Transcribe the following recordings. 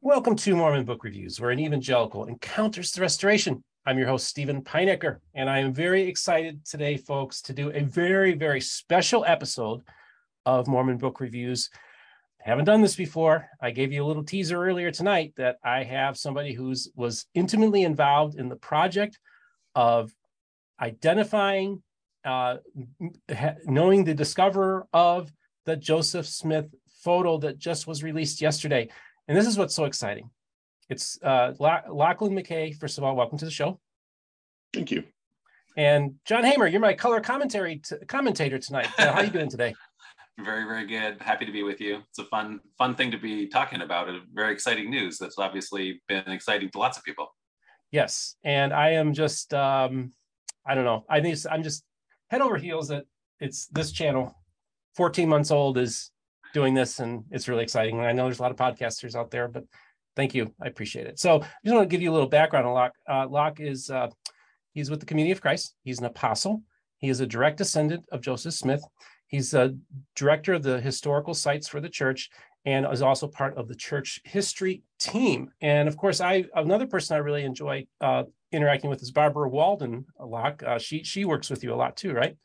Welcome to Mormon Book Reviews, where an evangelical encounters the restoration. I'm your host, Steven Pynakker, and I am very excited today, folks, to do a very, very special episode of Mormon Book Reviews. I haven't done this before. I gave you a little teaser earlier tonight that I have somebody who's was intimately involved in the project of identifying, uh, knowing the discoverer of the Joseph Smith photo that just was released yesterday. And this is what's so exciting. It's uh, Lachlan MacKay. First of all, welcome to the show. Thank you. And John Hamer, you're my color commentary t- commentator tonight. Uh, how are you doing today? very, very good. Happy to be with you. It's a fun, fun thing to be talking about. A very exciting news that's obviously been exciting to lots of people. Yes, and I am just, um, I don't know. I think I'm just head over heels that it's this channel, 14 months old, is doing this, and it's really exciting. And I know there's a lot of podcasters out there, but thank you. I appreciate it. So I just want to give you a little background on Locke. Uh, Locke is uh, he's with the Community of Christ. He's an apostle. He is a direct descendant of Joseph Smith. He's a director of the historical sites for the church and is also part of the church history team. And of course, I another person I really enjoy uh, interacting with is Barbara Walden a lot. Uh, she she works with you a lot too, right?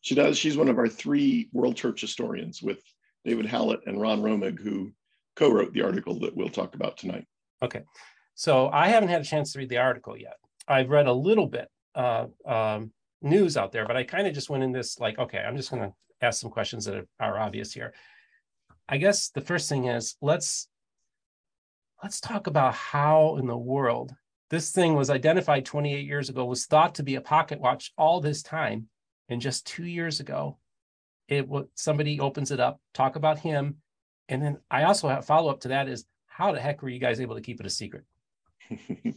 She does. She's one of our three World Church historians with David Howlett and Ron Romig, who co-wrote the article that we'll talk about tonight. Okay, so I haven't had a chance to read the article yet. I've read a little bit uh, um, news out there, but I kind of just went in this like, okay, I'm just going to ask some questions that are, are obvious here. I guess the first thing is let's let's talk about how in the world this thing was identified 28 years ago was thought to be a pocket watch all this time and just two years ago it will somebody opens it up talk about him. And then i also have follow up to that is how the heck were you guys able to keep it a secret?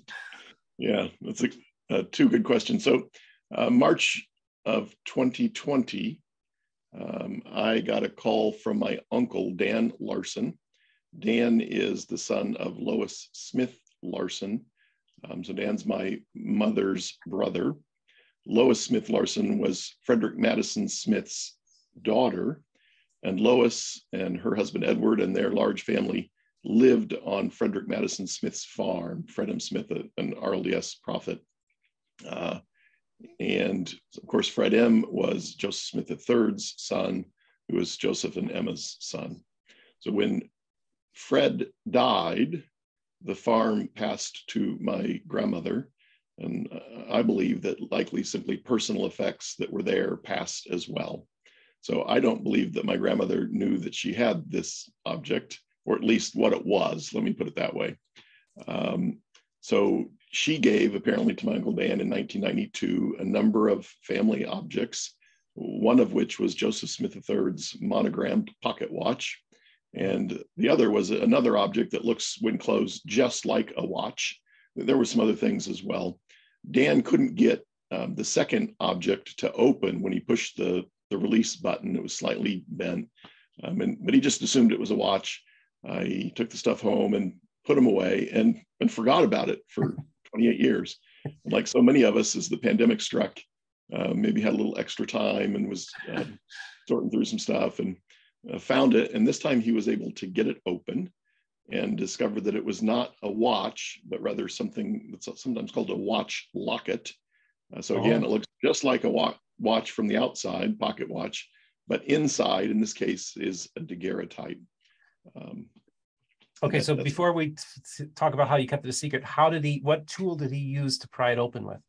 Yeah that's a, uh, two good questions. So uh, march of 2020 um, i got a call from my uncle dan larsen. Dan is the son of lois smith larsen. Um, so dan's my mother's brother. Lois smith larson was frederick madison smith's daughter. And Lois and her husband Edward and their large family lived on Frederick Madison Smith's farm, Fred M. Smith, an RLDS prophet. Uh, and of course, Fred M. was Joseph Smith III's son, who was Joseph and Emma's son. So when Fred died, the farm passed to my grandmother. And uh, I believe that likely simply personal effects that were there passed as well. So I don't believe that my grandmother knew that she had this object, or at least what it was. Let me put it that way. Um, so she gave apparently to my Uncle Dan in 1992 a number of family objects, one of which was Joseph Smith III's monogrammed pocket watch. And the other was another object that looks, when closed, just like a watch. There were some other things as well. Dan couldn't get um, the second object to open when he pushed the the release button. It was slightly bent, um, and but he just assumed it was a watch. Uh, he took the stuff home and put them away and and forgot about it for 28 years. And like so many of us, as the pandemic struck, uh, maybe had a little extra time and was uh, sorting through some stuff and uh, found it. And this time he was able to get it open and discovered that it was not a watch, but rather something that's sometimes called a watch locket. Uh, so again, oh. it looks just like a watch, watch from the outside, pocket watch, but inside, in this case, is a daguerreotype. Um, okay, that, so before we t- talk about how you kept it a secret, how did he? What tool did he use to pry it open with?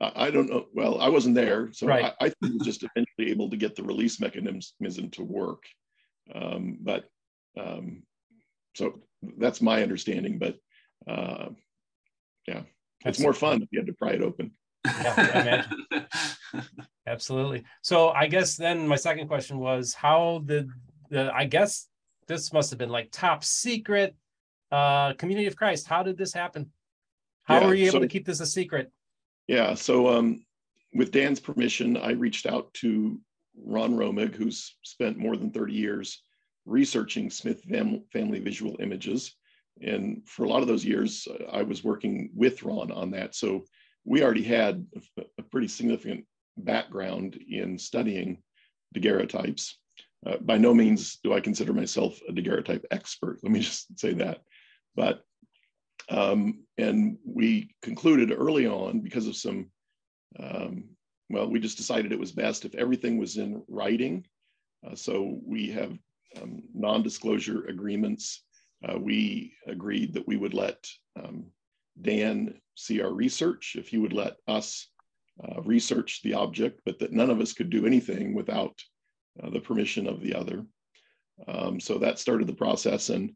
I, I don't know. Well, I wasn't there, so right. I, I think he was just eventually able to get the release mechanism to work. Um, but um, so that's my understanding. But uh, yeah, it's more fun if you had to pry it open. Yeah, Absolutely. So I guess then my second question was how did the I guess this must have been like top secret uh community of Christ. How did this happen? How yeah, were you able so, to keep this a secret? Yeah, so um with Dan's permission, I reached out to Ron Romig, who's spent more than 30 years researching Smith fam- family visual images. And for a lot of those years, I was working with Ron on that. So we already had a pretty significant background in studying daguerreotypes. uh, by no means do I consider myself a daguerreotype expert. Let me just say that. But, um, and we concluded early on because of some, um, well, we just decided it was best if everything was in writing. Uh, so we have um, non-disclosure agreements. Uh, we agreed that we would let um, Dan see our research, if he would let us uh, research the object, but that none of us could do anything without uh, the permission of the other. Um, so that started the process, and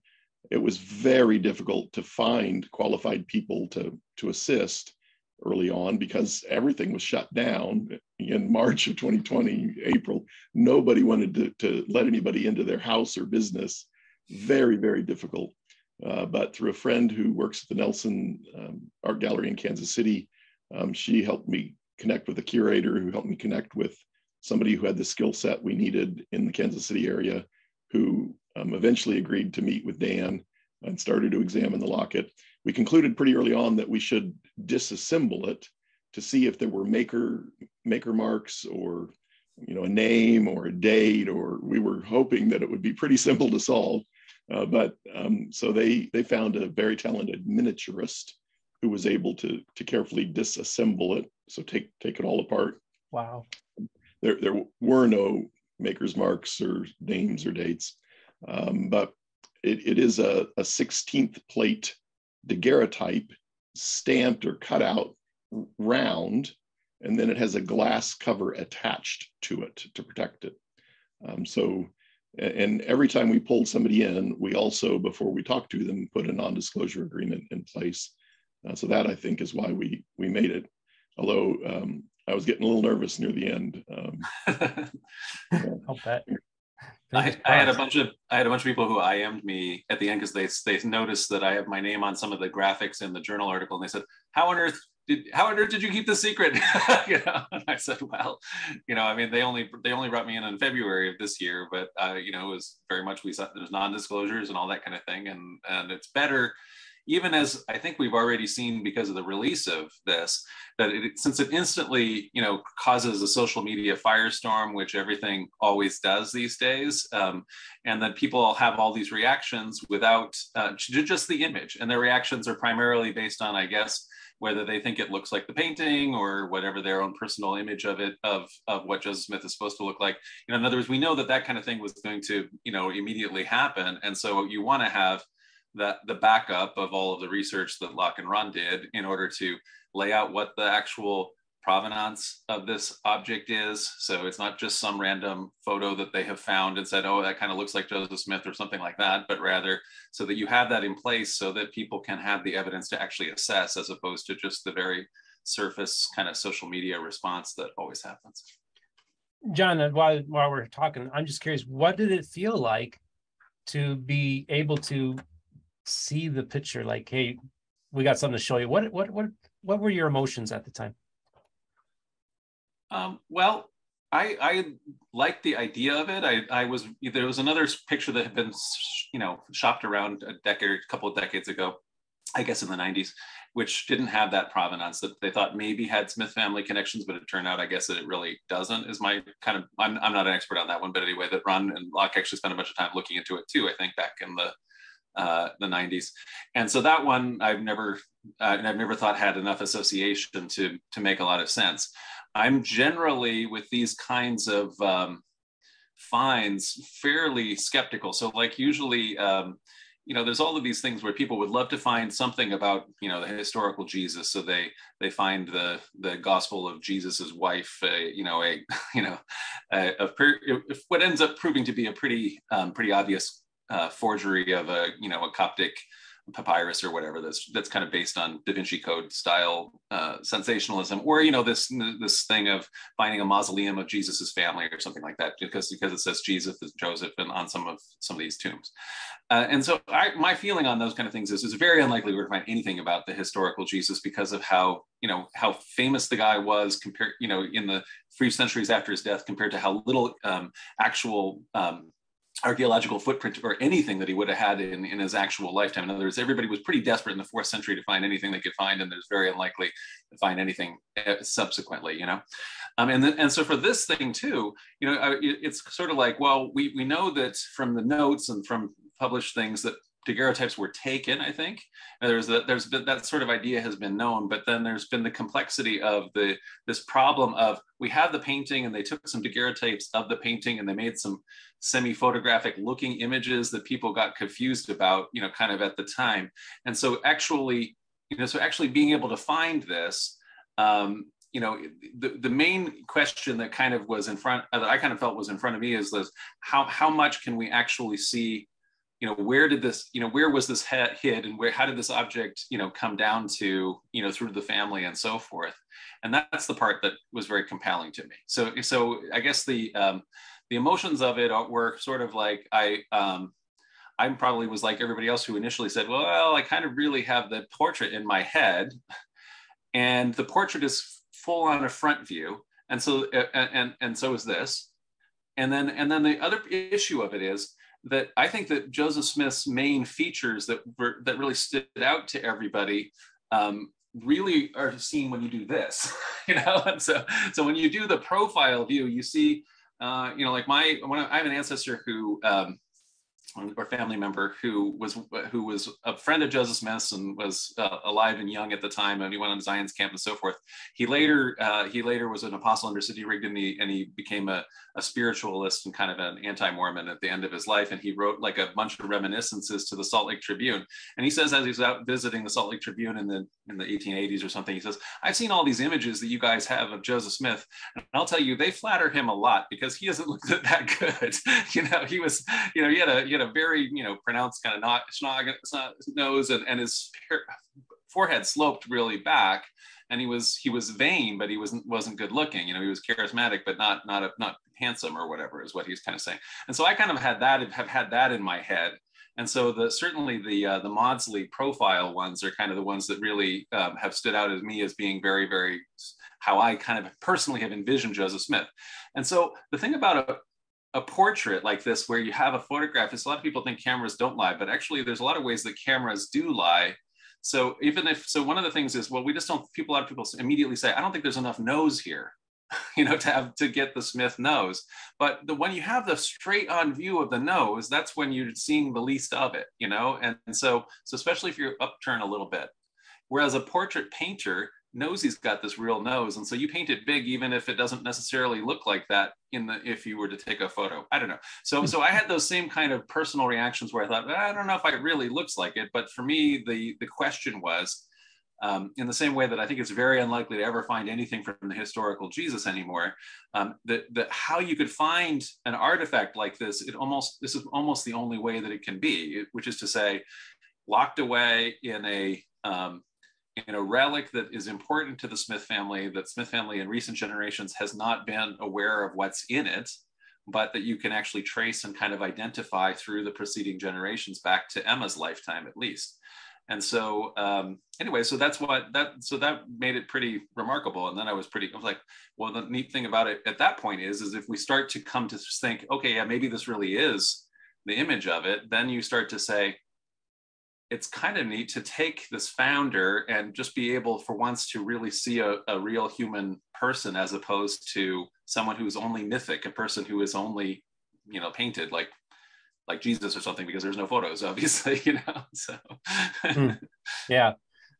it was very difficult to find qualified people to, to assist early on because everything was shut down in March of 2020, April. Nobody wanted to, to let anybody into their house or business. Very, very difficult. Uh, but through a friend who works at the Nelson um, Art Gallery in Kansas City, um, she helped me connect with a curator who helped me connect with somebody who had the skill set we needed in the Kansas City area, who um, eventually agreed to meet with Dan and started to examine the locket. We concluded pretty early on that we should disassemble it to see if there were maker maker marks or you know a name or a date or we were hoping that it would be pretty simple to solve uh, but um, so they they found a very talented miniaturist who was able to to carefully disassemble it so take take it all apart wow there there were no maker's marks or names or dates um, but it, it is a, a 16th plate daguerreotype stamped or cut out round and then it has a glass cover attached to it to protect it um, so and every time we pulled somebody in, we also, before we talked to them, put a non-disclosure agreement in place. Uh, so that I think is why we we made it. Although um, I was getting a little nervous near the end. Um, I'll bet. I, I, had a bunch of I had a bunch of people who IM'd me at the end because they they noticed that I have my name on some of the graphics in the journal article, and they said, "How on earth did how on earth did you keep the secret? you know, and I said, well, you know, I mean, they only they only brought me in in February of this year, but uh, you know, it was very much we said there's non-disclosures and all that kind of thing, and and it's better. Even as I think we've already seen because of the release of this, that it, since it instantly, you know, causes a social media firestorm, which everything always does these days, um, and that people have all these reactions without uh, just the image, and their reactions are primarily based on, I guess, whether they think it looks like the painting or whatever their own personal image of it of of what Joseph Smith is supposed to look like. You know, in other words, we know that that kind of thing was going to you know immediately happen, and so you want to have that the backup of all of the research that Lock and Ron did in order to lay out what the actual provenance of this object is. So it's not just some random photo that they have found and said, oh, that kind of looks like Joseph Smith or something like that, but rather so that you have that in place so that people can have the evidence to actually assess as opposed to just the very surface kind of social media response that always happens. John, while, while we're talking, I'm just curious, what did it feel like to be able to see the picture? Like, hey, we got something to show you. What, what, what, what were your emotions at the time? Um, well, I, I liked the idea of it. I, I was there was another picture that had been you know shopped around a decade, a couple of decades ago, I guess in the 90s, which didn't have that provenance that they thought maybe had Smith family connections, but it turned out I guess that it really doesn't. Is my kind of I'm I'm not an expert on that one, but anyway, that Ron and Locke actually spent a bunch of time looking into it too. I think back in the uh, the 90s, and so that one I've never uh, I've never thought had enough association to to make a lot of sense. I'm generally with these kinds of um, finds fairly skeptical. So like usually, um, you know, there's all of these things where people would love to find something about, you know, the historical Jesus. So they they find the the Gospel of Jesus's wife, uh, you know, a you know, a, a per, what ends up proving to be a pretty um, pretty obvious uh, forgery of a you know a Coptic papyrus or whatever that's that's kind of based on Da Vinci Code style uh, sensationalism, or you know this this thing of finding a mausoleum of Jesus's family or something like that, because because it says Jesus and Joseph and on some of some of these tombs. Uh, and so I, my feeling on those kind of things is it's very unlikely we're going to find anything about the historical Jesus because of how you know how famous the guy was compared you know in the three centuries after his death compared to how little um, actual um, archaeological footprint or anything that he would have had in, in his actual lifetime. In other words, everybody was pretty desperate in the fourth century to find anything they could find, and there's very unlikely to find anything uh, subsequently, you know? Um, and, then, and so for this thing too, you know, it's sort of like, well, we, we know that from the notes and from published things that daguerreotypes were taken, I think. And there's been, that sort of idea has been known, but then there's been the complexity of the this problem of we have the painting and they took some daguerreotypes of the painting and they made some semi-photographic looking images that people got confused about, you know, kind of at the time. And so actually, you know, so actually being able to find this, um, you know, the, the main question that kind of was in front, that I kind of felt was in front of me is this, how, how much can we actually see you know where did this you know where was this head hid and where how did this object you know come down to you know through the family and so forth? And that's the part that was very compelling to me. So so i guess the um the emotions of it were sort of like i um i probably was like everybody else who initially said well i kind of really have the portrait in my head and the portrait is full on a front view and so and and, and so is this. And then and then the other issue of it is that I think that Joseph Smith's main features that were, that really stood out to everybody um, really are seen when you do this, you know. And so, so when you do the profile view, you see, uh, you know, like my when I, I have an ancestor who um, or family member who was who was a friend of Joseph Smith's and was uh, alive and young at the time, and he went on Zion's camp and so forth. He later uh, he later was an apostle under Sidney Rigdon, and he, and he became a, a spiritualist and kind of an anti-Mormon at the end of his life. And he wrote like a bunch of reminiscences to the Salt Lake Tribune. And he says as he's out visiting the Salt Lake Tribune in the in the 1880s or something, he says, "I've seen all these images that you guys have of Joseph Smith, and I'll tell you, they flatter him a lot because he doesn't look that good. you know, he was you know he had a he had a very you know pronounced kind of not snog nose and, and his forehead sloped really back. And he was he was vain but he wasn't wasn't good looking. You know he was charismatic but not not a, not handsome or whatever is what he's kind of saying. And so i kind of had that have had that in my head. And so the certainly the uh, the Maudsley profile ones are kind of the ones that really um, have stood out as me as being very very how I kind of personally have envisioned Joseph Smith. And so the thing about a, portrait like this where you have a photograph. Is a lot of people think cameras don't lie but actually there's a lot of ways that cameras do lie. So even if so one of the things is well we just don't people a lot of people immediately say i don't think there's enough nose here you know to have to get the smith nose. But the when you have the straight on view of the nose that's when you're seeing the least of it you know? And, and so so especially if you're upturn a little bit. Whereas a portrait painter knows he's got this real nose and so you paint it big even if it doesn't necessarily look like that in the if you were to take a photo. I don't know. So so i had those same kind of personal reactions where i thought i don't know if it really looks like it. But for me the the question was um, in the same way that I think it's very unlikely to ever find anything from the historical Jesus anymore, um, that, that how you could find an artifact like this, it almost this is almost the only way that it can be, which is to say, locked away in a um, a relic that is important to the Smith family, that Smith family in recent generations has not been aware of what's in it, but that you can actually trace and kind of identify through the preceding generations back to Emma's lifetime at least. And so um, anyway, so that's what that so that made it pretty remarkable. And then I was pretty I was like, well, the neat thing about it at that point is is if we start to come to think, okay, yeah, maybe this really is the image of it, then you start to say, it's kind of neat to take this founder and just be able for once to really see a, a, real human person as opposed to someone who's only mythic a person who is only you know painted like like jesus or something because there's no photos obviously you know so. Mm. yeah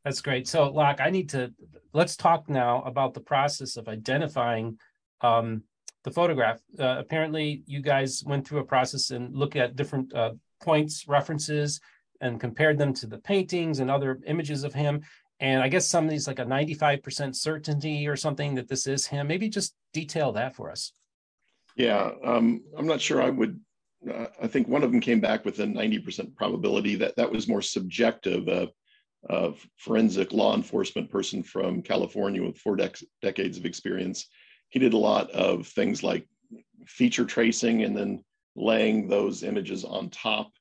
that's great. So Locke i need to let's talk now about the process of identifying um, the photograph. Uh, apparently you guys went through a process and look at different uh, points references and compared them to the paintings and other images of him. And I guess some of these like a 95% certainty or something that this is him. Maybe just detail that for us. Yeah, um, I'm not sure I would. Uh, I think one of them came back with a 90% probability that that was more subjective. Uh, forensic law enforcement person from California with four dec- decades of experience. He did a lot of things like feature tracing and then laying those images on top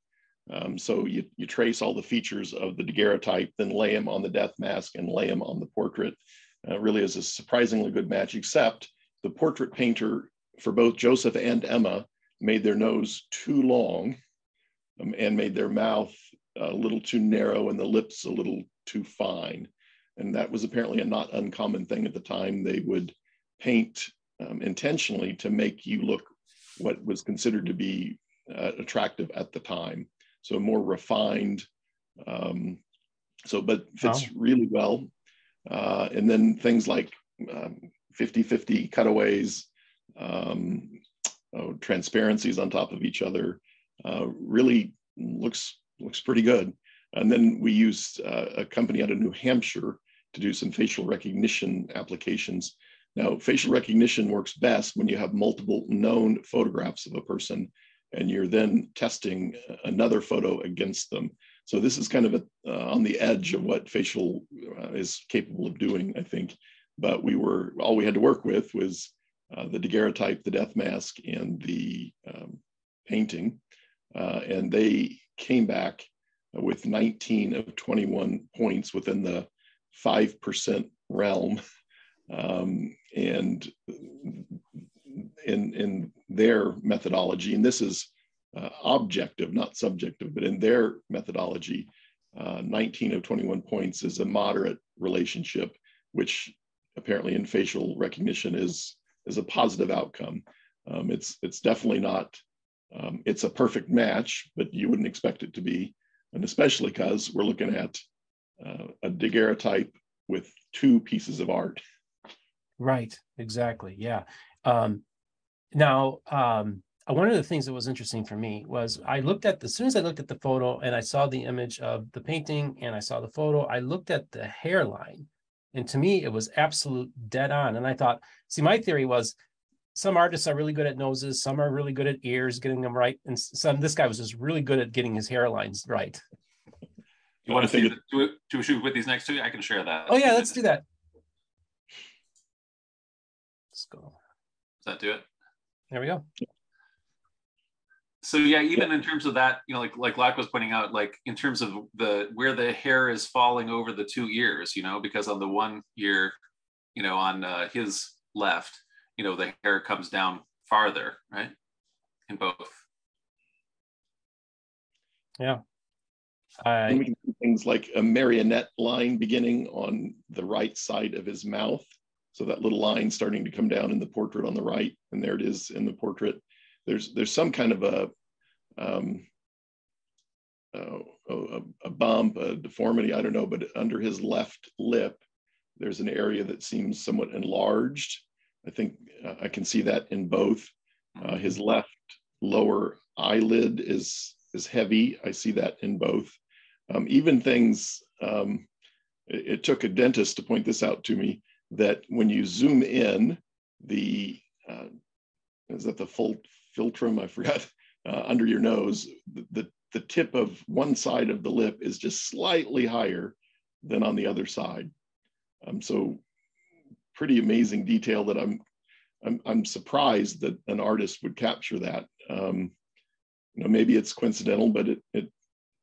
um, so you, you trace all the features of the daguerreotype, then lay them on the death mask and lay them on the portrait. Uh, really is a surprisingly good match, except the portrait painter for both Joseph and Emma made their nose too long um, and made their mouth a little too narrow and the lips a little too fine. And that was apparently a not uncommon thing at the time. They would paint um, intentionally to make you look what was considered to be uh, attractive at the time. So more refined. Um, so, but fits wow. really well. Uh, and then things like um, 50-50 cutaways, um, oh, transparencies on top of each other, uh, really looks looks pretty good. And then we used uh, a company out of New Hampshire to do some facial recognition applications. Now, facial recognition works best when you have multiple known photographs of a person and you're then testing another photo against them. So this is kind of a, uh, on the edge of what facial uh, is capable of doing, I think. But we were, all we had to work with was uh, the daguerreotype, the death mask, and the um, painting. Uh, and they came back with 19 of 21 points within the 5% realm. Um, and in, in their methodology, and this is uh, objective, not subjective, but in their methodology, uh, 19 of 21 points is a moderate relationship, which apparently in facial recognition is, is a positive outcome. Um, it's, it's definitely not, um, it's a perfect match, but you wouldn't expect it to be. And especially because we're looking at uh, a daguerreotype with two pieces of art. Right, exactly. Yeah. Um, now, um, uh, one of the things that was interesting for me was I looked at the, as soon as I looked at the photo and I saw the image of the painting and I saw the photo, I looked at the hairline. And to me, it was absolute dead on. And I thought, see, my theory was some artists are really good at noses, some are really good at ears, getting them right. And some, this guy was just really good at getting his hairlines right. You want to see the, a shoot with these next two? I can share that. Oh, yeah, let's do that. Let's go. Does that do it? There we go. So yeah even in terms of that you know like like Locke was pointing out like in terms of the where the hair is falling over the two ears you know because on the one ear you know on uh, his left you know the hair comes down farther right in both. Yeah. I... we can see things like a marionette line beginning on the right side of his mouth so that little line starting to come down in the portrait on the right and there it is in the portrait there's there's some kind of a um, uh, a, a, bump, a deformity, I don't know, but under his left lip, there's an area that seems somewhat enlarged. I think uh, I can see that in both. Uh, his left lower eyelid is is heavy. I see that in both. Um, even things. Um, it, it, took a dentist to point this out to me that when you zoom in, the uh, is that the full philtrum, I forgot, uh, under your nose, the, the, the tip of one side of the lip is just slightly higher than on the other side. Um, so pretty amazing detail that I'm, I'm, I'm surprised that an artist would capture that. Um, you know, maybe it's coincidental, but it, it,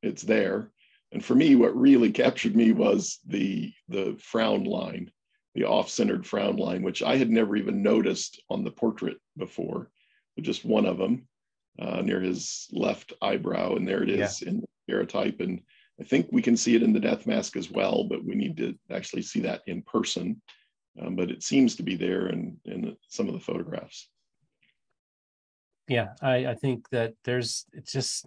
it's there. And for me, what really captured me was the, the frown line, the off-centered frown line, which I had never even noticed on the portrait before just one of them uh, near his left eyebrow. And there it is yeah. in the daguerreotype. And I think we can see it in the death mask as well, but we need to actually see that in person. Um, but it seems to be there in, in some of the photographs. Yeah, I, I think that there's, it's just,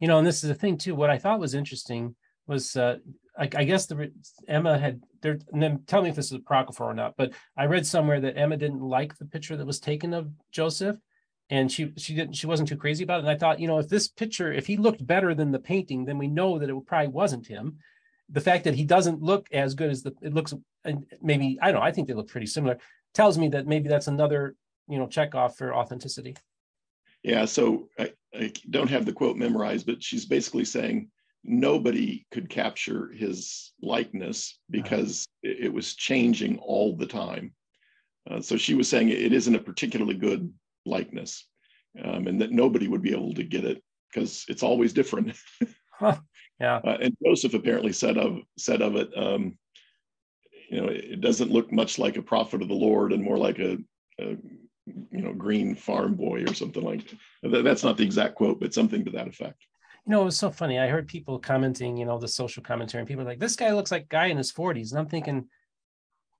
you know, and this is the thing too. What I thought was interesting was uh, I, I, guess the Emma had there. Tell me if this is apocryphal or not. But I read somewhere that Emma didn't like the picture that was taken of Joseph, and she she didn't she wasn't too crazy about it. And I thought, you know, if this picture, if he looked better than the painting, then we know that it probably wasn't him. The fact that he doesn't look as good as the it looks, and maybe I don't know. I think they look pretty similar. Tells me that maybe that's another you know check off for authenticity. Yeah. So I, I don't have the quote memorized, but she's basically saying nobody could capture his likeness because it, it was changing all the time. Uh, so she was saying it isn't a particularly good likeness um, and that nobody would be able to get it because it's always different. huh. Yeah. Uh, and Joseph apparently said of said of it, um, you know, it doesn't look much like a prophet of the Lord and more like a, a you know, green farm boy or something like that. That's not the exact quote, but something to that effect. You know, it was so funny. I heard people commenting, you know, the social commentary, and people like, this guy looks like a guy in his 40s. And I'm thinking,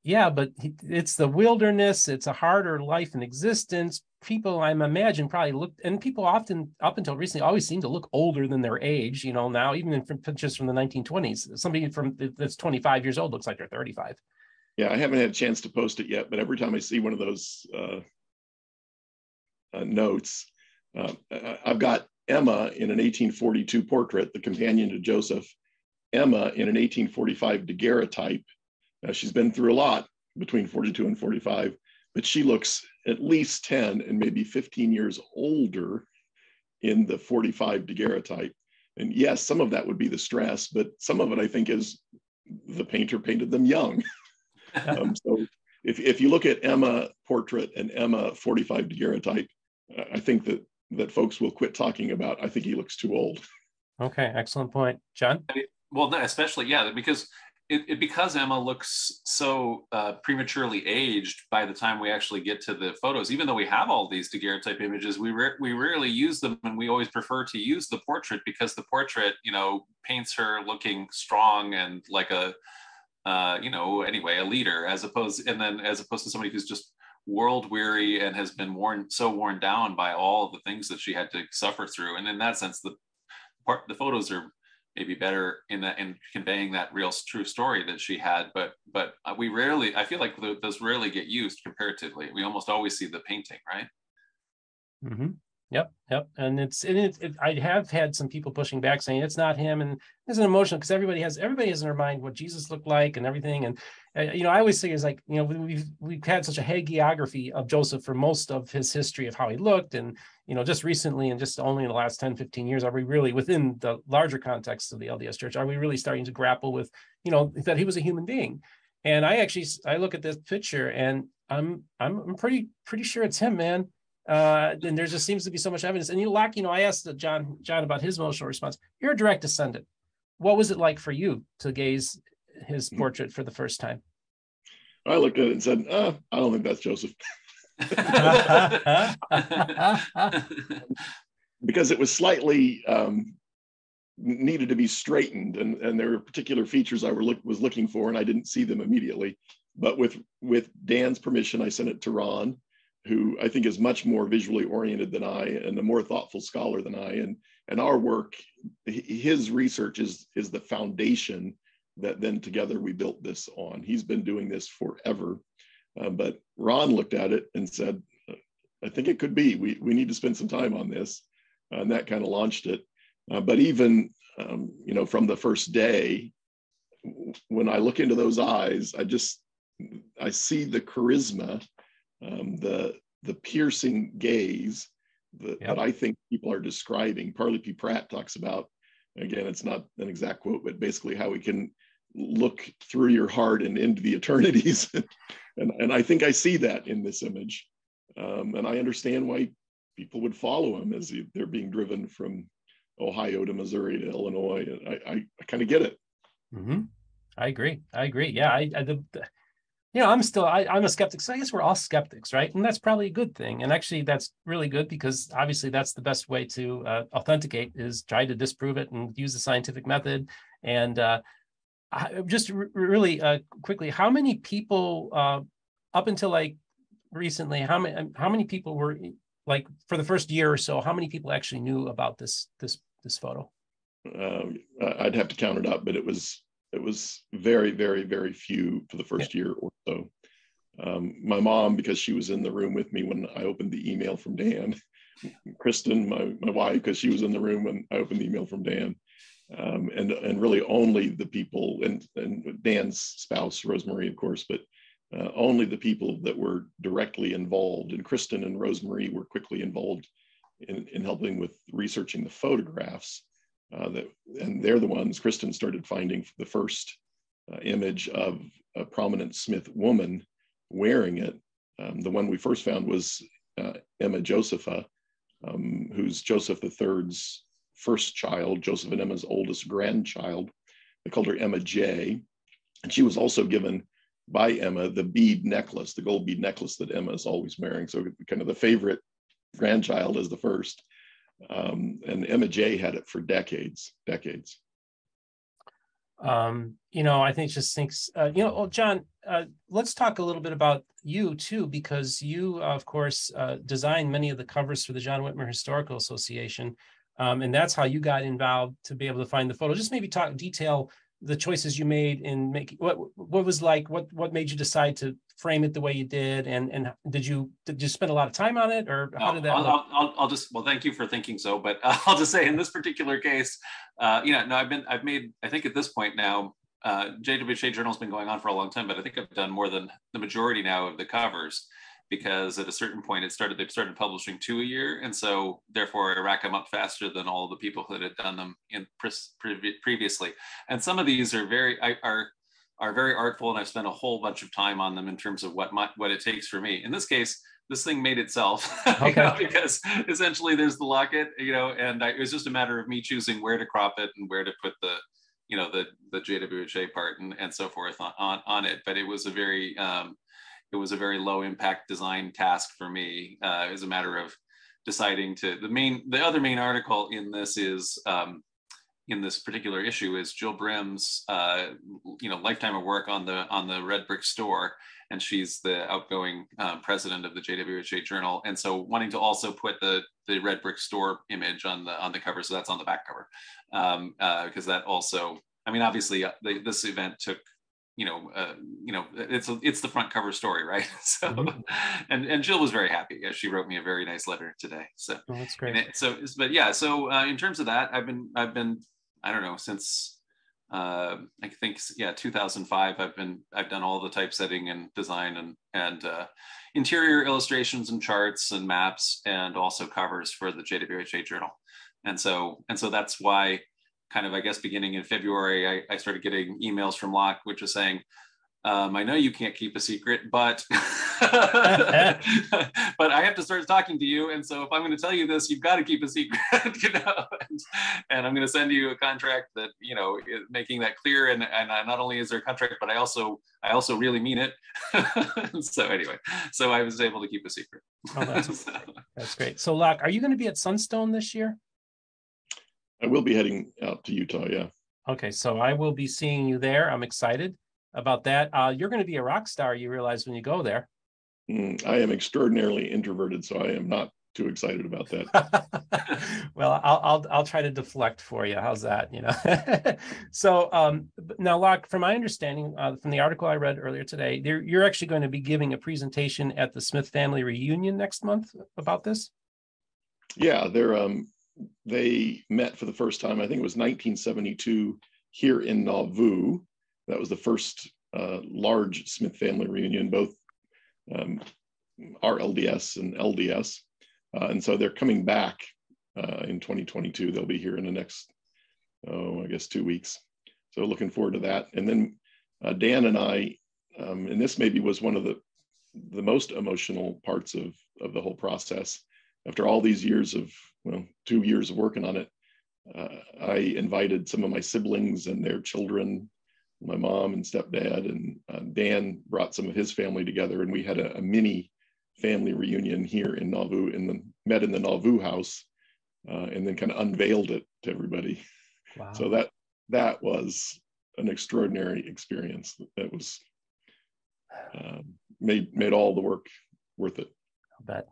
yeah, but it's the wilderness, it's a harder life and existence. People, I'm imagine, probably look, and people often, up until recently, always seem to look older than their age. You know, now even in pictures from the 1920s, somebody from that's 25 years old looks like they're 35. Yeah, I haven't had a chance to post it yet, but every time I see one of those uh, uh, notes, uh, I've got Emma in an 1842 portrait, the companion to Joseph. Emma in an 1845 daguerreotype now, she's been through a lot between 42 and 45, but she looks at least 10 and maybe 15 years older in the 45 daguerreotype. And yes, some of that would be the stress, but some of it I think is the painter painted them young. um, so if, if you look at Emma portrait and Emma 45 daguerreotype, I think that that folks will quit talking about. I think he looks too old. Okay, excellent point, John. Well, especially yeah, because it, it, because Emma looks so uh, prematurely aged by the time we actually get to the photos, even though we have all these daguerreotype images, we re- we rarely use them, and we always prefer to use the portrait because the portrait, you know, paints her looking strong and like a, uh, you know, anyway, a leader, as opposed, and then as opposed to somebody who's just world weary and has been worn so worn down by all the things that she had to suffer through, and in that sense, the part the photos are maybe better in that in conveying that real true story that she had. But but uh, we rarely i feel like those rarely get used comparatively. We almost always see the painting right? Mm-hmm. Yep, yep, and it's and it, it, I have had some people pushing back saying it's not him, and it's an emotional because everybody has everybody has in their mind what Jesus looked like and everything, and uh, you know I always say is like you know we've we've had such a hagiography of Joseph for most of his history of how he looked, and you know just recently and just only in the last 10, 15 years are we really within the larger context of the LDS Church are we really starting to grapple with you know that he was a human being, and I actually I look at this picture and I'm I'm I'm pretty pretty sure it's him, man uh, and there just seems to be so much evidence. And you lack, you know, I asked John John about his emotional response. You're a direct descendant. What was it like for you to gaze his hmm. portrait for the first time? I looked at it and said, uh, I don't think that's Joseph. because it was slightly um, needed to be straightened, and, and there were particular features I were look, was looking for, and I didn't see them immediately. But with with Dan's permission, I sent it to Ron, who I think is much more visually oriented than I and a more thoughtful scholar than I. And, and our work, his research is, is the foundation that then together we built this on. He's been doing this forever. Uh, but Ron looked at it and said, I think it could be. We, we need to spend some time on this. Uh, and that kind of launched it. Uh, but even, um, you know, from the first day, when I look into those eyes, I just, I see the charisma um, the the piercing gaze that, yep. that I think people are describing. Parley P. Pratt talks about, again, it's not an exact quote, but basically how we can look through your heart and into the eternities. and, and I think I see that in this image. Um, and I understand why people would follow him as they're being driven from Ohio to Missouri to Illinois. I, I, I kind of get it. Mm-hmm. I agree. I agree. Yeah. I, I the, you know, I'm still I, I'm a skeptic. So I guess we're all skeptics, right? And that's probably a good thing. And actually, that's really good because obviously that's the best way to uh, authenticate is try to disprove it and use the scientific method. And uh, I, just r- really uh, quickly, how many people uh, up until like recently, how many how many people were like for the first year or so? How many people actually knew about this this this photo? Um, I'd have to count it up, but it was it was very, very, very few for the first yeah. year or so. Um, my mom, because she was in the room with me when I opened the email from Dan, Kristen, my, my wife, because she was in the room when I opened the email from Dan. Um, and and really only the people and, and Dan's spouse, Rosemary, of course, but uh, only the people that were directly involved. And Kristen and Rosemary were quickly involved in, in helping with researching the photographs uh, that, and they're the ones, Kristen started finding the first uh, image of a prominent Smith woman wearing it. Um, the one we first found was uh, Emma Josepha, um, who's Joseph III's first child, Joseph and Emma's oldest grandchild. They called her Emma J. And she was also given by Emma the bead necklace, the gold bead necklace that Emma is always wearing. So kind of the favorite grandchild is the first. Um, and Emma J had it for decades, decades. Um, you know, I think just thinks, uh, you know, well, John, uh, let's talk a little bit about you too, because you, of course, uh, designed many of the covers for the John Whitmer Historical Association. Um, and that's how you got involved to be able to find the photo. Just maybe talk detail the choices you made in making what what was like what what made you decide to frame it the way you did and and did you did you spend a lot of time on it or how did that I'll, I'll, I'll, just well thank you for thinking so but uh, i'll just say in this particular case uh you know no i've been i've made i think at this point now uh jwha journal's been going on for a long time but i think i've done more than the majority now of the covers because at a certain point it started they started publishing two a year and so therefore i rack them up faster than all the people that had done them in pre- previously. And some of these are very I are are very artful and i've spent a whole bunch of time on them in terms of what my what it takes for me in this case this thing made itself okay. you know, because essentially there's the locket you know and I, it was just a matter of me choosing where to crop it and where to put the you know the the jwha part and, and so forth on, on, on it but it was a very um, it was a very low impact design task for me. Uh, it was a matter of deciding to the main the other main article in this is um, in this particular issue is Jill Brim's uh, you know lifetime of work on the on the Red Brick Store, and she's the outgoing uh, president of the JWHA Journal, and so wanting to also put the the Red Brick Store image on the on the cover, so that's on the back cover, because um, uh, that also I mean obviously uh, the, this event took you know, uh, you know, it's a, it's the front cover story, right? So, mm-hmm. and and Jill was very happy. She wrote me a very nice letter today. So oh, that's great. It, so, but yeah, so uh, in terms of that, I've been I've been I don't know since uh, I think yeah 2005. I've been I've done all the typesetting and design and and uh, interior illustrations and charts and maps and also covers for the JWHA journal. And so and so that's why kind of, I guess, beginning in February, I, I started getting emails from Locke, which was saying, um, I know you can't keep a secret, but but I have to start talking to you. And so if I'm going to tell you this, you've got to keep a secret, you know. And, and, I'm going to send you a contract that you know making that clear. And and not only is there a contract, but I also I also really mean it. so anyway, so I was able to keep a secret. Oh, that's, so. that's great. So Locke, are you going to be at Sunstone this year? I will be heading out to Utah. Yeah. Okay, so I will be seeing you there. I'm excited about that. Uh, you're going to be a rock star. You realize when you go there. Mm, I am extraordinarily introverted, so I am not too excited about that. well, I'll, I'll I'll try to deflect for you. How's that? You know. so um, now, Locke, from my understanding uh, from the article I read earlier today, you're actually going to be giving a presentation at the Smith family reunion next month about this. Yeah, they're um, they met for the first time, I think it was 1972 here in Nauvoo. That was the first uh, large Smith family reunion, both um, RLDS and LDS. Uh, and so they're coming back uh, in 2022. They'll be here in the next, oh, I guess two weeks. So looking forward to that. And then uh, Dan and I, um, and this maybe was one of the the most emotional parts of of the whole process. After all these years of well, two years of working on it, uh, I invited some of my siblings and their children, my mom and stepdad, and uh, Dan brought some of his family together, and we had a, a, mini family reunion here in Nauvoo, and the met in the Nauvoo house, uh, and then kind of unveiled it to everybody. Wow. So that that was an extraordinary experience. That was um, made made all the work worth it. I bet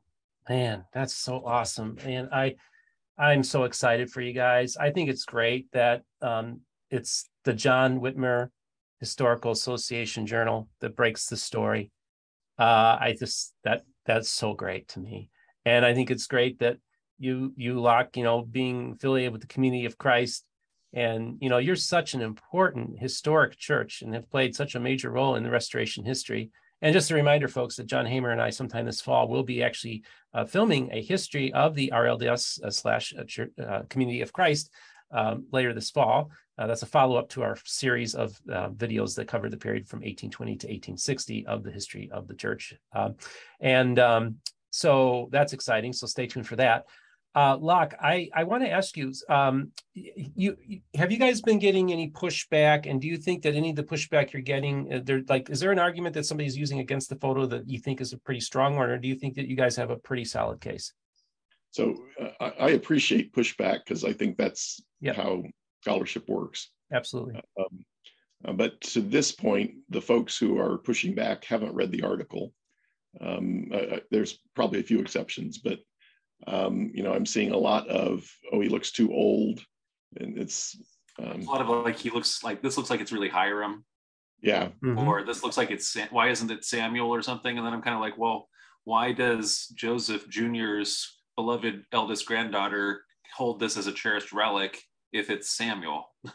man that's so awesome and i i'm so excited for you guys i think it's great that um, it's the john whitmer historical association journal that breaks the story. Uh, i just that that's so great to me. And i think it's great that you you Locke you know being affiliated with the community of christ. And you know you're such an important historic church and have played such a major role in the restoration history. And just a reminder, folks, that John Hamer and I, sometime this fall, will be actually uh, filming a history of the RLDS uh, slash uh, uh, Community of Christ um, later this fall. Uh, that's a follow up to our series of uh, videos that cover the period from 1820 to 1860 of the history of the church. Um, and um, so that's exciting. So stay tuned for that. Uh, Locke, I, I want to ask you, um, you, you, have you guys been getting any pushback? And do you think that any of the pushback you're getting, uh, there like, is there an argument that somebody's using against the photo that you think is a pretty strong one, or do you think that you guys have a pretty solid case? So uh, I, I appreciate pushback because I think that's Yep. how scholarship works. Absolutely. Um, uh, but to this point, the folks who are pushing back haven't read the article. Um, uh, uh, there's probably a few exceptions, but um, you know, I'm seeing a lot of, oh, he looks too old, and it's, um, A lot of like he looks like this looks like it's really Hyrum, yeah, Mhm. or this looks like it's why isn't it Samuel or something? And then I'm kind of like, well, why does Joseph Jr.'s beloved eldest granddaughter hold this as a cherished relic if it's Samuel?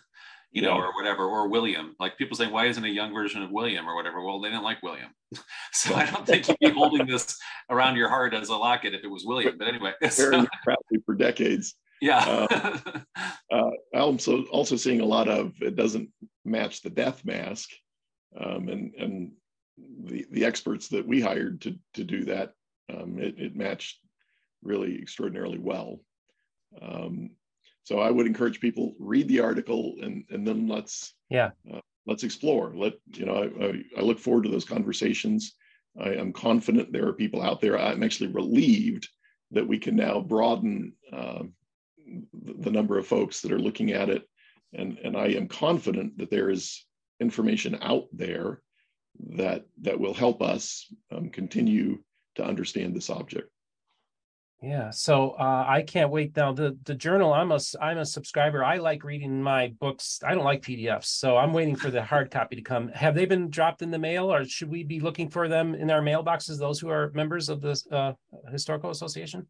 You know, or whatever, or William. Like people saying, why isn't a young version of William or whatever? Well, they didn't like William. So I don't think you'd be holding this around your heart as a locket if it was William. But anyway, so- proudly for decades. yeah. Uh, I'm also also seeing a lot of it doesn't match the death mask, um, and and the the experts that we hired to to do that, um, it, it matched really extraordinarily well. Um, so I would encourage people read the article and and then let's Yeah. uh, let's explore. Let you know I, I, I look forward to those conversations. I am confident there are people out there. I'm actually relieved that we can now broaden. um the the number of folks that are looking at it. And, and I am confident that there is information out there that, that will help us um, continue to understand this object. Yeah, so uh, I can't wait now. The the journal, I'm a I'm a subscriber. I like reading my books. I don't like PDFs, so I'm waiting for the hard copy to come. Have they been dropped in the mail, or should we be looking for them in our mailboxes? Those who are members of the uh, historical association.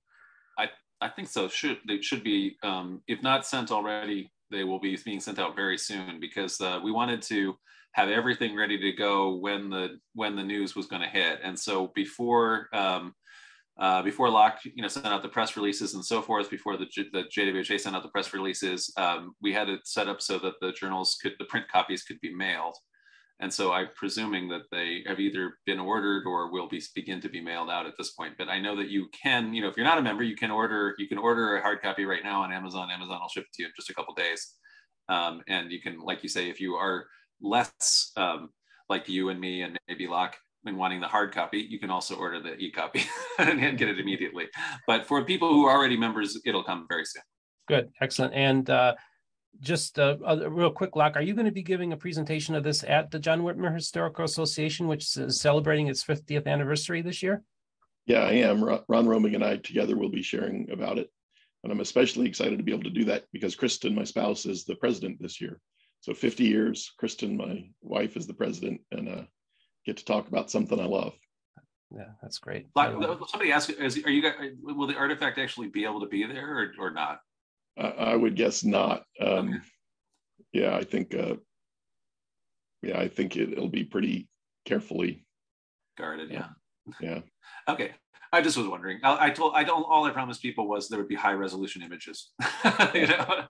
I think so. Should they should be, um, if not sent already, they will be being sent out very soon because uh, we wanted to have everything ready to go when the when the news was going to hit. And so before um, uh, before Locke, you know, sent out the press releases and so forth, before the J- the JWHA sent out the press releases, um, we had it set up so that the journals could the print copies could be mailed. And so I'm presuming that they have either been ordered or will be begin to be mailed out at this point. But I know that you can, you know, if you're not a member, you can order you can order a hard copy right now on Amazon. Amazon will ship it to you in just a couple days. Um, and you can, like you say, if you are less um, like you and me and maybe Locke and wanting the hard copy, you can also order the e-copy and get it immediately. But for people who are already members, it'll come very soon. Good, excellent. And uh, just uh, a real quick, Locke, are you going to be giving a presentation of this at the John Whitmer Historical Association, which is celebrating its 50th anniversary this year? Yeah, I am. Ron Ron Romig and I together will be sharing about it. And I'm especially excited to be able to do that because Kristen, my spouse, is the president this year. So 50 years, Kristen, my wife, is the president, and uh, get to talk about something I love. Yeah, that's great. Like, somebody asked, is, are you guys, will the artifact actually be able to be there or, or not? I, I would guess not. Um, Okay. Yeah, I think. Uh, yeah, I think it, it'll be pretty carefully. Guarded, yeah. Yeah. Okay. I just was wondering. I, I told I don't all I promised people was there would be high resolution images. you know?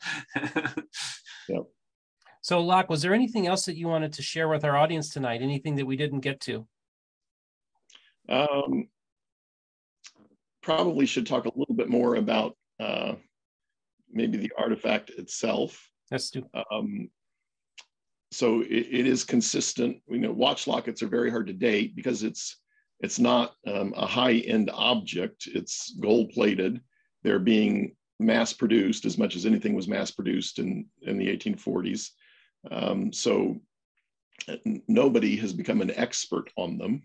So, Locke, was there anything else that you wanted to share with our audience tonight? Anything that we didn't get to? Um, probably should talk a little bit more about uh, maybe the artifact itself. Let's do. Um, so it, it is consistent. You know, watch lockets are very hard to date because it's it's not um, a high-end object. It's gold-plated. They're being mass-produced as much as anything was mass-produced in in the 1840s. Um, so uh, nobody has become an expert on them,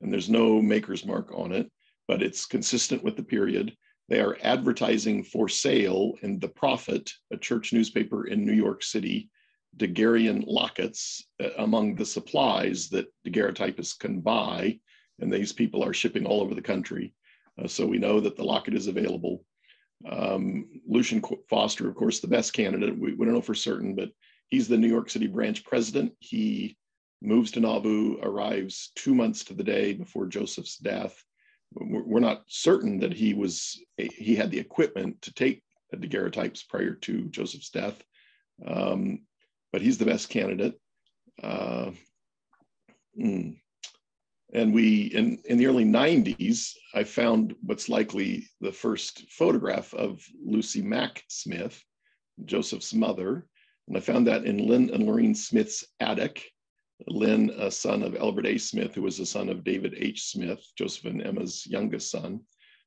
and there's no maker's mark on it. But it's consistent with the period. They are advertising for sale in The Prophet, a church newspaper in New York City, daguerrean lockets uh, among the supplies that daguerreotypists can buy. And these people are shipping all over the country. Uh, so we know that the locket is available. Um, Lucian Foster, of course, the best candidate. We, we don't know for certain, but he's the New York City branch president. He moves to Nauvoo, arrives two months to the day before Joseph's death we're not certain that he was he had the equipment to take daguerreotypes prior to Joseph's death, um, but he's the best candidate. Uh, mm. And we, in, in the early 90s, I found what's likely the first photograph of Lucy Mack Smith, Joseph's mother. And I found that in Lynn and Lorraine Smith's attic. Lynn, a son of Albert A. Smith, who was the son of David H. Smith, Joseph and Emma's youngest son.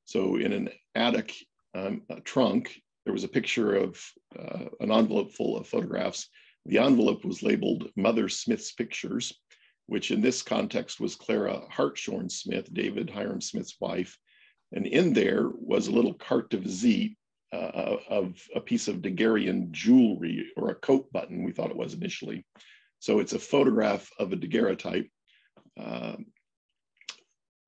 So in an attic um, trunk, there was a picture of uh, an envelope full of photographs. The envelope was labeled Mother Smith's Pictures which in this context was Clara Hartshorn Smith, David Hyrum Smith's wife. And in there was a little carte de visite uh, of a piece of Daguerrean jewelry or a coat button, we thought it was initially. So it's a photograph of a daguerreotype. Uh,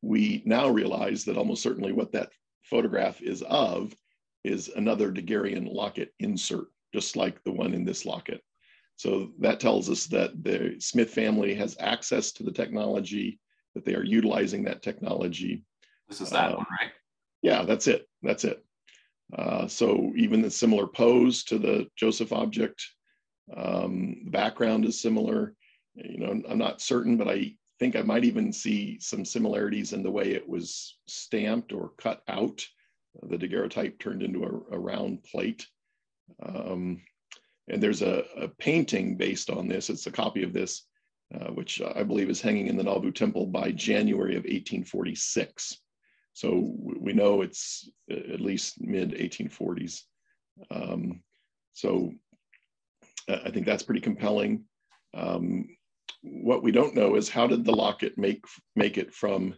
we now realize that almost certainly what that photograph is of is another Daguerrean locket insert, just like the one in this locket. So that tells us that the Smith family has access to the technology, that they are utilizing that technology. This is that uh, one, right? Yeah, that's it. That's it. Uh, so even the similar pose to the Joseph object, um, the background is similar. You know, I'm not certain, but I think I might even see some similarities in the way it was stamped or cut out. The daguerreotype turned into a, a round plate. Um, and there's a, a, painting based on this. It's a copy of this, uh, which I believe is hanging in the Nauvoo Temple by January of 1846. So we know it's at least mid 1840s. Um, so I think that's pretty compelling. Um, what we don't know is how did the locket make make it from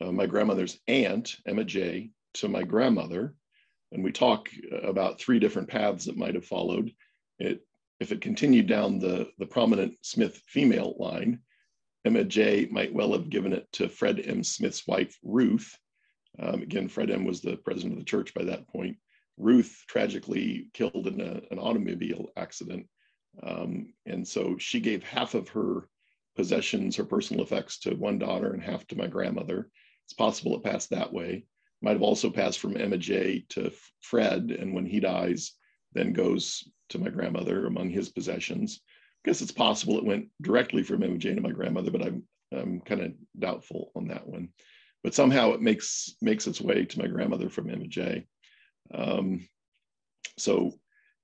uh, my grandmother's aunt Emma J to my grandmother, and we talk about three different paths that might have followed. It, if it continued down the, the prominent Smith female line, Emma J might well have given it to Fred M. Smith's wife, Ruth. Um, again, Fred M. was the president of the church by that point. Ruth tragically killed in a, an automobile accident. Um, and so she gave half of her possessions, her personal effects to one daughter and half to my grandmother. It's possible it passed that way might have also passed from Emma J to Fred, and when he dies, then goes to my grandmother among his possessions. I guess it's possible it went directly from Emma J to my grandmother, but I'm I'm kind of doubtful on that one. But somehow it makes makes its way to my grandmother from Emma. Um, so,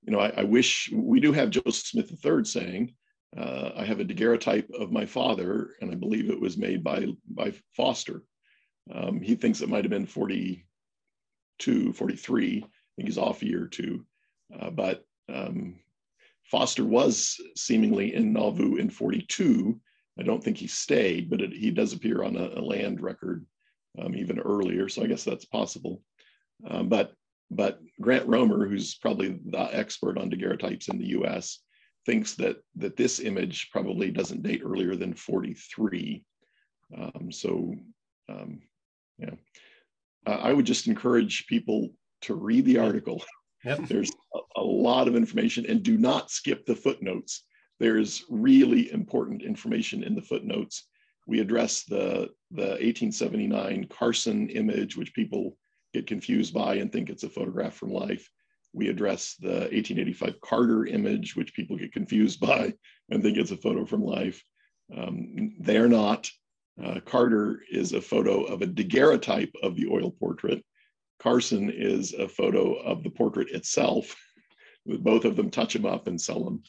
you know, I, I, wish we do have Joseph Smith III saying, uh, I have a daguerreotype of my father, and I believe it was made by by Foster. Um, he thinks it might have been 42, 43. I think he's off a year or two. Uh, but um, Foster was seemingly in Nauvoo in 42. I don't think he stayed, but it, he does appear on a, a land record um, even earlier. So I guess that's possible. Um, but but Grant Romer, who's probably the expert on daguerreotypes in the U.S., thinks that that this image probably doesn't date earlier than 43. Um, so um, yeah. Uh, I would just encourage people to read the article. Yep. There's a, a, lot of information and do not skip the footnotes. There's really important information in the footnotes. We address the, the 1879 Carson image, which people get confused by and think it's a photograph from life. We address the 1885 Carter image, which people get confused by and think it's a photo from life. Um, they are not. Uh, Carter is a photo of a daguerreotype of the oil portrait. Carson is a photo of the portrait itself. With both of them touch them up and sell them.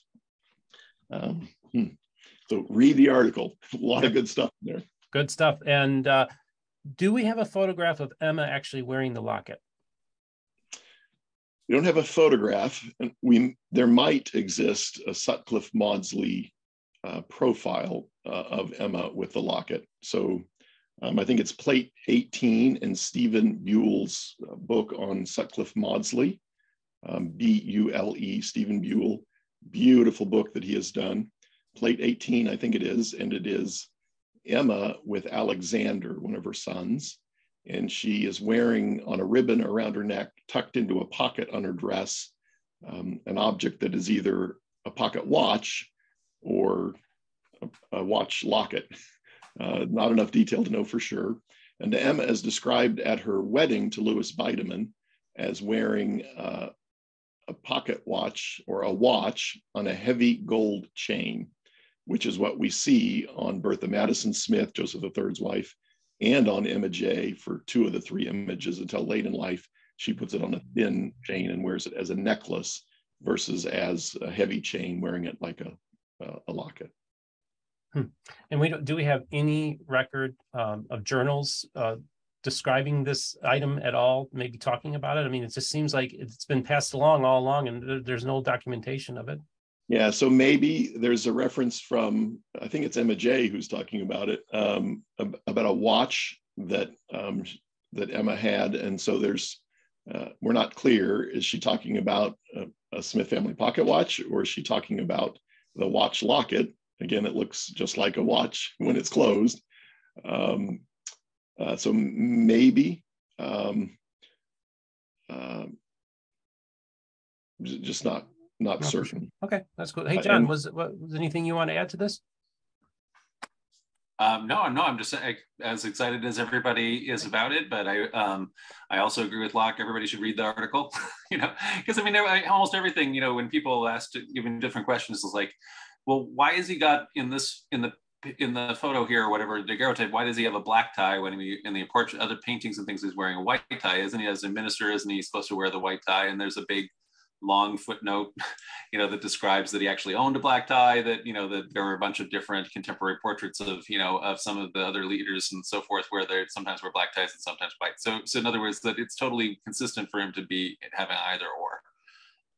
Um, hmm. So read the article. A lot of good stuff there. Good stuff. And uh, do we have a photograph of Emma actually wearing the locket? We don't have a photograph. And we there might exist a Sutcliffe Maudsley uh, profile uh, of Emma with the locket. So um, I think it's plate 18 in Stephen Buell's uh, book on Sutcliffe Maudsley, um, B-U-L-E, Stephen Buell. Beautiful book that he has done. Plate 18, I think it is, and it is Emma with Alexander, one of her sons. And she is wearing on a ribbon around her neck, tucked into a pocket on her dress, um, an object that is either a pocket watch or a, a watch locket. Uh, not enough detail to know for sure. And Emma is described at her wedding to Lewis Bidamon as wearing uh, a pocket watch or a watch on a heavy gold chain. which is what we see on Bertha Madison Smith, Joseph III's wife, and on Emma J for two of the three images until late in life. She puts it on a thin chain and wears it as a necklace versus as a heavy chain, wearing it like a, a locket. Hmm. And we don't, do we have any record um, of journals uh, describing this item at all? Maybe talking about it. I mean, it just seems like it's been passed along all along, and there's no documentation of it. Yeah, so maybe there's a reference from I think it's Emma J who's talking about it um, about a watch that um, that Emma had, and so there's uh, we're not clear. Is she talking about a, a Smith family pocket watch, or is she talking about the watch locket? Again, it looks just like a watch when it's closed. Um, uh, so maybe um, uh, just not not certain. Okay, that's good. Hey, uh, John, was, was anything you want to add to this? Um, no, no, I'm just as excited as everybody is about it. But I, um, I also agree with Locke. Everybody should read the article, you know, because I mean, almost everything, you know, when people ask even different questions, is like, well, why has he got in this in the in the photo here or whatever daguerreotype? Why does he have a black tie when he in the portrait, other paintings and things he's wearing a white tie? Isn't he as a minister? Isn't he supposed to wear the white tie? And there's a big long footnote, you know, that describes that he actually owned a black tie, that, you know, that there were a bunch of different contemporary portraits of, you know, of some of the other leaders and so forth, where they sometimes wear black ties and sometimes white. So, so in other words, that it's totally consistent for him to be having either or.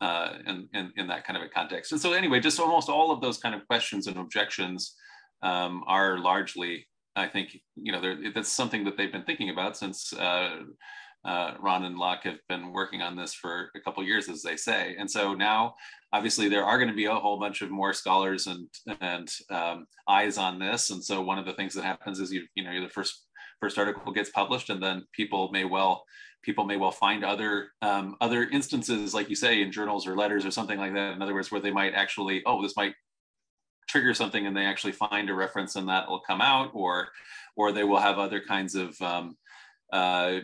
Uh, in, in, in that kind of a context. And so anyway, just almost all of those kind of questions and objections um, are largely, I think, you know, that's something that they've been thinking about since uh, uh, Ron and Locke have been working on this for a couple years, as they say. And so now, obviously, there are going to be a whole bunch of more scholars and and um, eyes on this. And so one of the things that happens is you you know the first first article gets published, and then people may well people may well find other um, other instances, like you say, in journals or letters or something like that. In other words, where they might actually, oh, this might trigger something, and they actually find a reference, and that will come out, or or they will have other kinds of um, uh,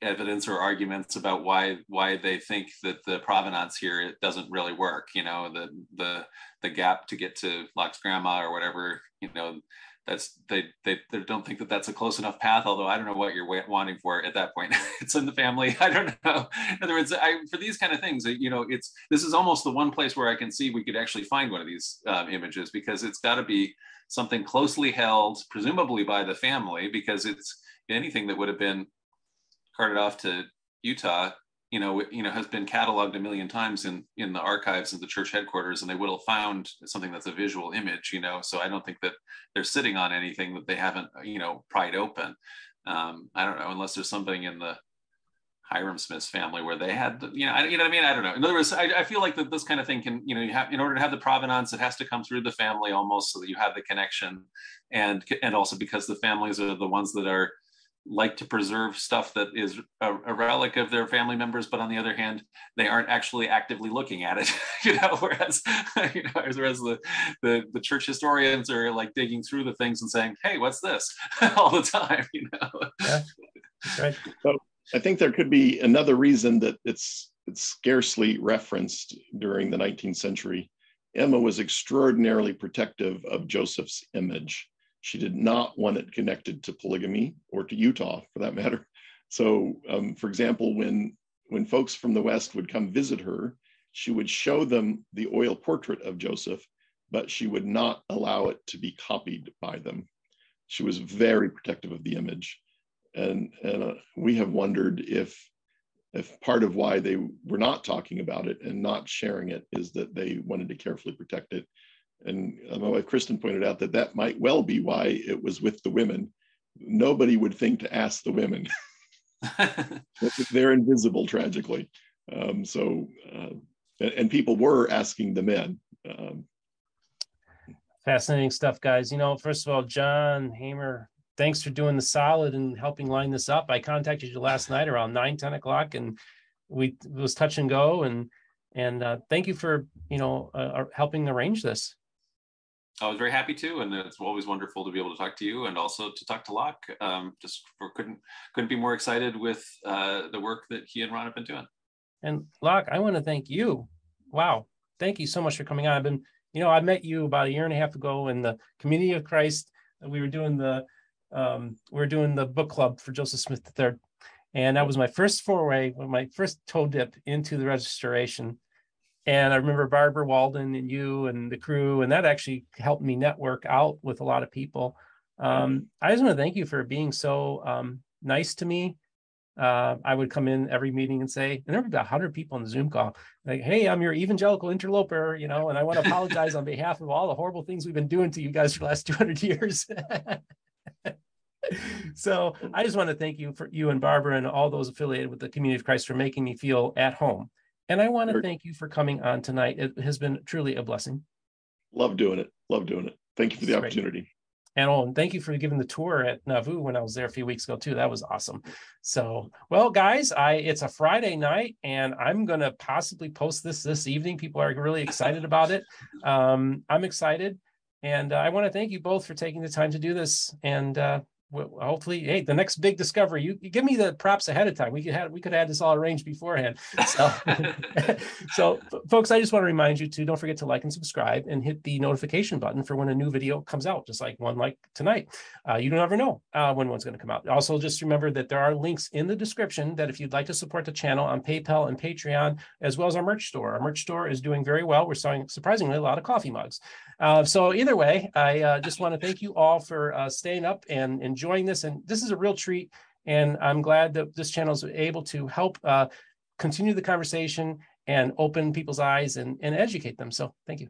evidence or arguments about why why they think that the provenance here it doesn't really work you know the the the gap to get to Locke's grandma or whatever you know that's they, they they don't think that that's a close enough path although i don't know what you're wanting for at that point. It's in the family. I don't know. In other words I, for these kind of things you know it's this is almost the one place where i can see we could actually find one of these um, images because it's got to be something closely held presumably by the family because it's anything that would have been carted off to Utah, you know, you know, has been cataloged a million times in in the archives of the church headquarters, and they would have found something that's a visual image, you know. So I don't think that they're sitting on anything that they haven't, you know, pried open. Um, I don't know, unless there's something in the Hyrum Smith's family where they had, you know, I, you know what I mean? I don't know. In other words, I, I feel like that this kind of thing can, you know, you have in order to have the provenance, it has to come through the family almost, so that you have the connection, and and also because the families are the ones that are like to preserve stuff that is a, a, relic of their family members, but on the other hand, they aren't actually actively looking at it. you know, whereas you know, whereas the, the the church historians are like digging through the things and saying, "Hey, what's this?" all the time. You know. Yeah. Right. So I think there could be another reason that it's it's scarcely referenced during the 19th century. Emma was extraordinarily protective of Joseph's image she did not want it connected to polygamy or to Utah for that matter. So, um, for example, when, when folks from the West would come visit her, she would show them the oil portrait of Joseph, but she would not allow it to be copied by them. She was very protective of the image. And, and uh, we have wondered if, if part of why they were not talking about it and not sharing it is that they wanted to carefully protect it and my wife Kristen pointed out that that might well be why it was with the women. Nobody would think to ask the women. They're invisible, tragically. Um, so, uh, and, and, people were asking the men. Um, Fascinating stuff, guys. You know, first of all, John Hamer, thanks for doing the solid and helping line this up. I contacted you last night around 9, 10 o'clock, and we was touch and go. And and uh, thank you for you know uh, helping arrange this. I was very happy to, and it's always wonderful to be able to talk to you and also to talk to Locke. Um, just couldn't couldn't be more excited with uh, the work that he and Ron have been doing. And Locke, I want to thank you. Wow, thank you so much for coming on. I've been you know, I met you about a year and a half ago in the Community of Christ. We were doing the um, we were doing the book club for Joseph Smith III, and that was my first foray, my first toe dip into the restoration. And I remember Barbara Walden and you and the crew, and that actually helped me network out with a lot of people. Um, I just want to thank you for being so um, nice to me uh, I would come in every meeting and say, and there were about 100 people on the Zoom call, like, hey, I'm your evangelical interloper, you know, and I want to apologize on behalf of all the horrible things we've been doing to you guys for the last 200 years. so I just want to thank you for you and Barbara and all those affiliated with the Community of Christ for making me feel at home. And I want to thank you for coming on tonight. It has been truly a blessing. Love doing it. Love doing it. Thank you for the That's opportunity. Great. And oh, and thank you for giving the tour at Nauvoo when I was there a few weeks ago too. That was awesome. So, well, guys, I it's a Friday night, and I'm gonna possibly post this this evening. People are really excited about it. Um, I'm excited, and uh, I want to thank you both for taking the time to do this. And uh, hopefully, hey, the next big discovery. You, you, give me the props ahead of time. We could have we could have this all arranged beforehand. So, so folks, I just want to remind you to don't forget to like and subscribe and hit the notification button for when a new video comes out, just like one like tonight. Uh, you don't ever know uh, when one's going to come out. Also, just remember that there are links in the description that if you'd like to support the channel on PayPal and Patreon, as well as our merch store. Our merch store is doing very well. We're selling surprisingly a lot of coffee mugs. Uh, so either way, I uh, just want to thank you all for uh, staying up and. and enjoying this. And this is a real treat. And I'm glad that this channel is able to help uh, continue the conversation and open people's eyes and, and educate them. So thank you.